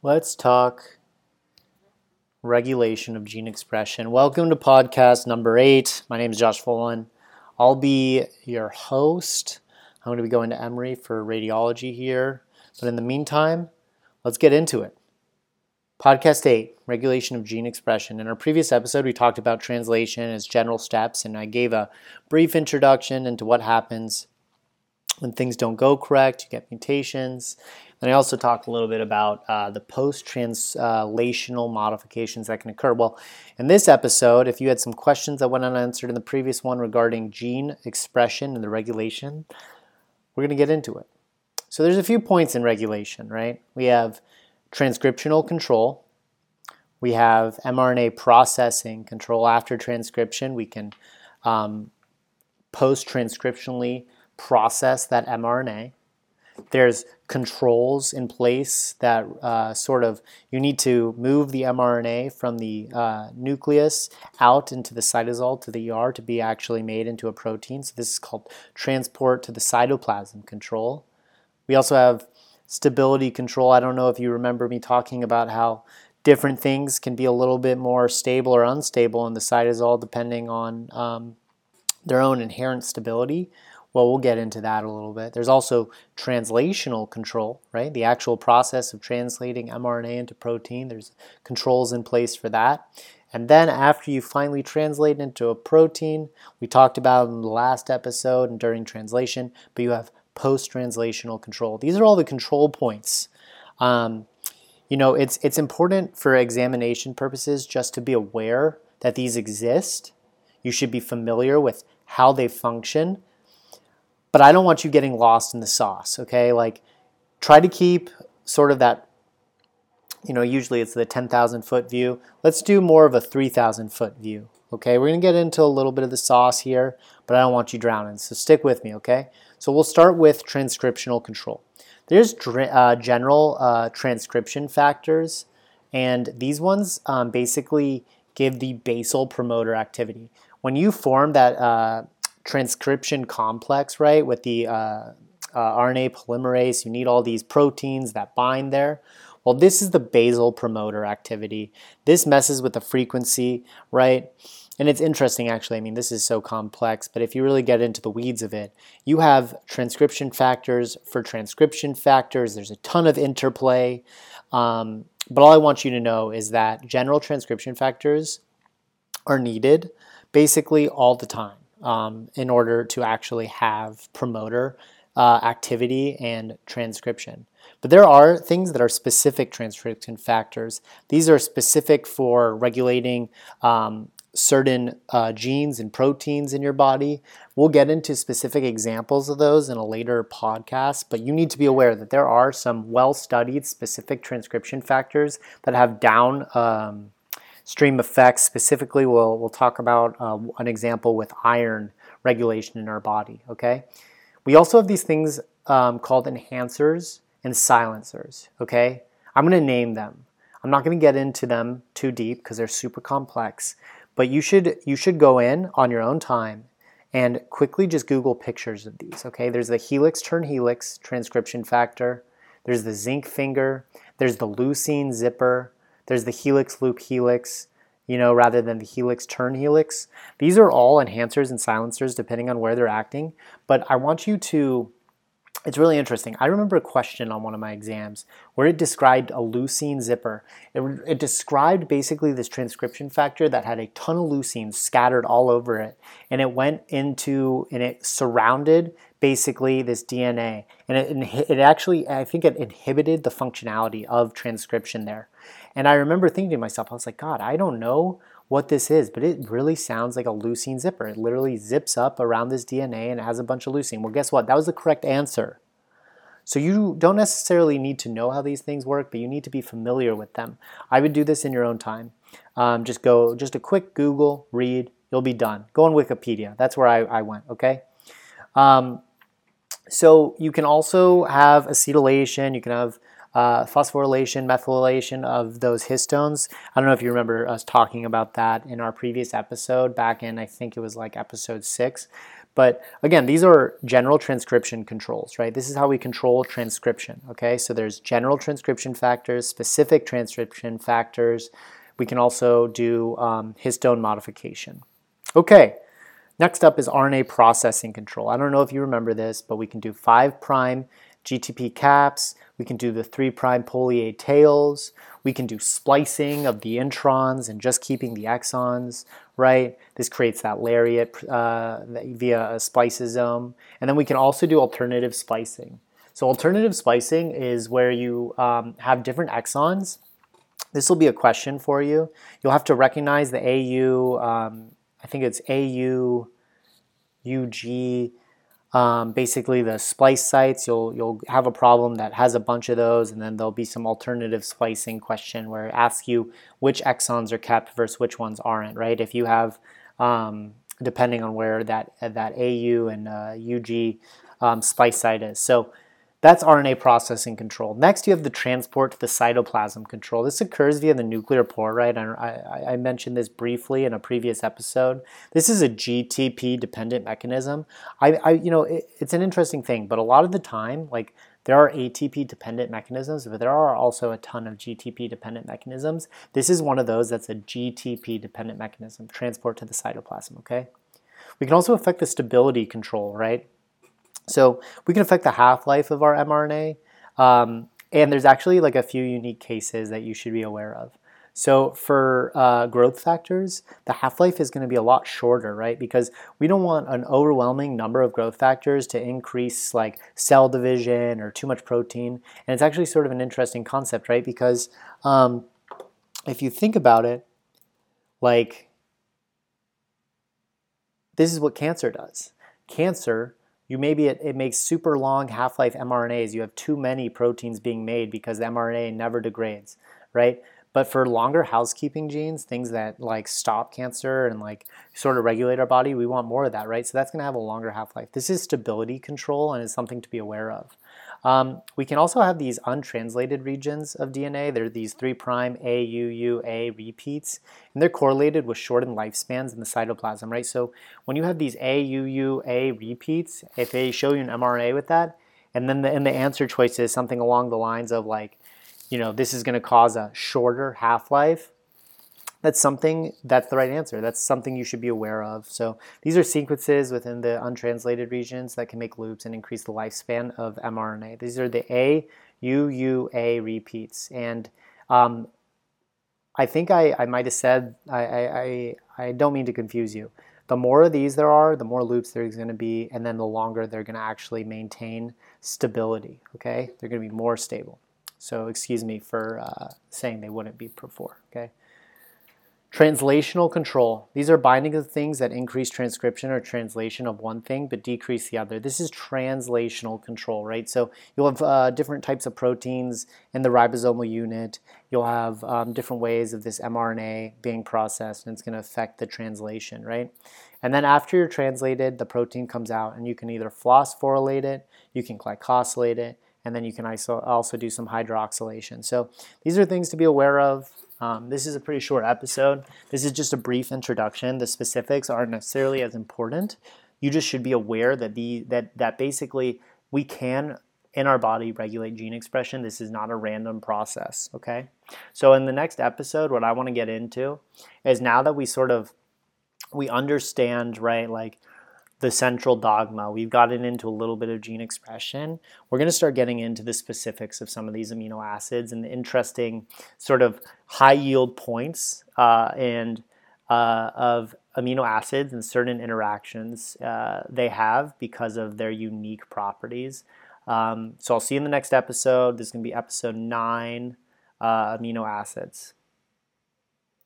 Let's talk regulation of gene expression. Welcome to podcast number eight. My name is Josh Fullen. I'll be your host. I'm going to be going to Emory for radiology here. But in the meantime, let's get into it. Podcast 8 Regulation of Gene Expression. In our previous episode, we talked about translation as general steps, and I gave a brief introduction into what happens when things don't go correct, you get mutations. And I also talked a little bit about uh, the post translational modifications that can occur. Well, in this episode, if you had some questions that went unanswered in the previous one regarding gene expression and the regulation, we're going to get into it. So there's a few points in regulation, right? We have transcriptional control. We have mRNA processing control after transcription. We can um, post transcriptionally process that mRNA. There's controls in place that uh, sort of you need to move the mRNA from the uh, nucleus out into the cytosol to the ER to be actually made into a protein. So this is called transport to the cytoplasm control. We also have stability control. I don't know if you remember me talking about how different things can be a little bit more stable or unstable in the cytosol depending on um, their own inherent stability. Well, we'll get into that a little bit. There's also translational control, right? The actual process of translating mRNA into protein. There's controls in place for that. And then after you finally translate into a protein, we talked about in the last episode and during translation, but you have post-translational control. These are all the control points. Um, you know, it's it's important for examination purposes just to be aware that these exist. You should be familiar with how they function but I don't want you getting lost in the sauce, okay? Like, try to keep sort of that, you know, usually it's the 10,000 foot view. Let's do more of a 3,000 foot view, okay? We're gonna get into a little bit of the sauce here, but I don't want you drowning, so stick with me, okay? So we'll start with transcriptional control. There's uh, general uh, transcription factors, and these ones um, basically give the basal promoter activity. When you form that uh, transcription complex, right, with the uh, uh, RNA polymerase. You need all these proteins that bind there. Well, this is the basal promoter activity. This messes with the frequency, right? And it's interesting, actually. I mean, this is so complex, but if you really get into the weeds of it, you have transcription factors for transcription factors. There's a ton of interplay. Um, but all I want you to know is that general transcription factors are needed basically all the time um, in order to actually have promoter uh, activity and transcription. But there are things that are specific transcription factors. These are specific for regulating um, certain uh, genes and proteins in your body. We'll get into specific examples of those in a later podcast, but you need to be aware that there are some well studied specific transcription factors that have down. Um, stream effects. Specifically, we'll, we'll talk about uh, an example with iron regulation in our body, okay? We also have these things um, called enhancers and silencers, okay? I'm gonna name them. I'm not gonna get into them too deep because they're super complex, but you should, you should go in on your own time and quickly just Google pictures of these, okay? There's the helix turn helix transcription factor, there's the zinc finger, there's the leucine zipper, there's the helix loop helix, you know, rather than the helix turn helix. These are all enhancers and silencers depending on where they're acting. But I want you to, it's really interesting. I remember a question on one of my exams where it described a leucine zipper. It, it described basically this transcription factor that had a ton of leucines scattered all over it. And it went into, and it surrounded basically this DNA. And it, it actually, I think it inhibited the functionality of transcription there. And I remember thinking to myself, I was like, God, I don't know what this is, but it really sounds like a leucine zipper. It literally zips up around this DNA and it has a bunch of leucine. Well, guess what? That was the correct answer. So you don't necessarily need to know how these things work, but you need to be familiar with them. I would do this in your own time. Um, just go, just a quick Google, read, you'll be done. Go on Wikipedia. That's where I, I went, okay? Um, so you can also have acetylation, you can have uh, phosphorylation, methylation of those histones. I don't know if you remember us talking about that in our previous episode back in, I think it was like episode six. But again, these are general transcription controls, right? This is how we control transcription, okay? So there's general transcription factors, specific transcription factors. We can also do um, histone modification. Okay, next up is RNA processing control. I don't know if you remember this, but we can do 5' GTP caps, we can do the 3' poly A tails, we can do splicing of the introns and just keeping the exons, right? This creates that lariat uh, via a spliceosome. And then we can also do alternative splicing. So alternative splicing is where you um, have different exons. This will be a question for you. You'll have to recognize the AU, um, I think it's AU, UG, um, basically the splice sites you'll you'll have a problem that has a bunch of those and then there'll be some alternative splicing question where it asks you which exons are kept versus which ones aren't right? If you have um, depending on where that that AU and uh, UG um, splice site is. So that's RNA processing control. Next, you have the transport to the cytoplasm control. This occurs via the nuclear pore, right? I, I, mentioned this briefly in a previous episode. This is a GTP dependent mechanism. I, I you know, it, it's an interesting thing, but a lot of the time, like there are ATP dependent mechanisms, but there are also a ton of GTP dependent mechanisms. This is one of those that's a GTP dependent mechanism, transport to the cytoplasm, okay? We can also affect the stability control, right? So we can affect the half-life of our mRNA. Um, and there's actually like a few unique cases that you should be aware of. So for uh, growth factors, the half-life is going to be a lot shorter, right? Because we don't want an overwhelming number of growth factors to increase like cell division or too much protein. And it's actually sort of an interesting concept, right? Because um, if you think about it, like this is what cancer does. Cancer you maybe it, it makes super long half-life mRNAs. You have too many proteins being made because the mRNA never degrades, right? But for longer housekeeping genes, things that like stop cancer and like sort of regulate our body, we want more of that, right? So that's going to have a longer half-life. This is stability control and is something to be aware of. Um, we can also have these untranslated regions of DNA. They're these 3' prime AUUA repeats, and they're correlated with shortened lifespans in the cytoplasm, right? So when you have these AUUA repeats, if they show you an mRNA with that, and then the, and the answer choice is something along the lines of like, you know, this is going to cause a shorter half-life, that's something that's the right answer. That's something you should be aware of. So these are sequences within the untranslated regions that can make loops and increase the lifespan of mRNA. These are the A, U, U, A repeats. And um, I think I, I might have said, I, I, I don't mean to confuse you. The more of these there are, the more loops there's going to be, and then the longer they're going to actually maintain stability, okay? They're going to be more stable. So excuse me for uh, saying they wouldn't be before, okay? Translational control. These are binding of things that increase transcription or translation of one thing but decrease the other. This is translational control, right? So you'll have uh, different types of proteins in the ribosomal unit. You'll have um, different ways of this mRNA being processed and it's going to affect the translation, right? And then after you're translated, the protein comes out and you can either phosphorylate it, you can glycosylate it, and then you can also do some hydroxylation. So these are things to be aware of. Um, this is a pretty short episode. This is just a brief introduction. The specifics aren't necessarily as important. You just should be aware that the that that basically we can in our body regulate gene expression. This is not a random process, okay? So in the next episode what I want to get into is now that we sort of we understand, right, like the central dogma. We've gotten into a little bit of gene expression. We're going to start getting into the specifics of some of these amino acids and the interesting sort of high yield points uh, and uh, of amino acids and certain interactions uh, they have because of their unique properties. Um, so I'll see you in the next episode. This is going to be episode nine uh, amino acids.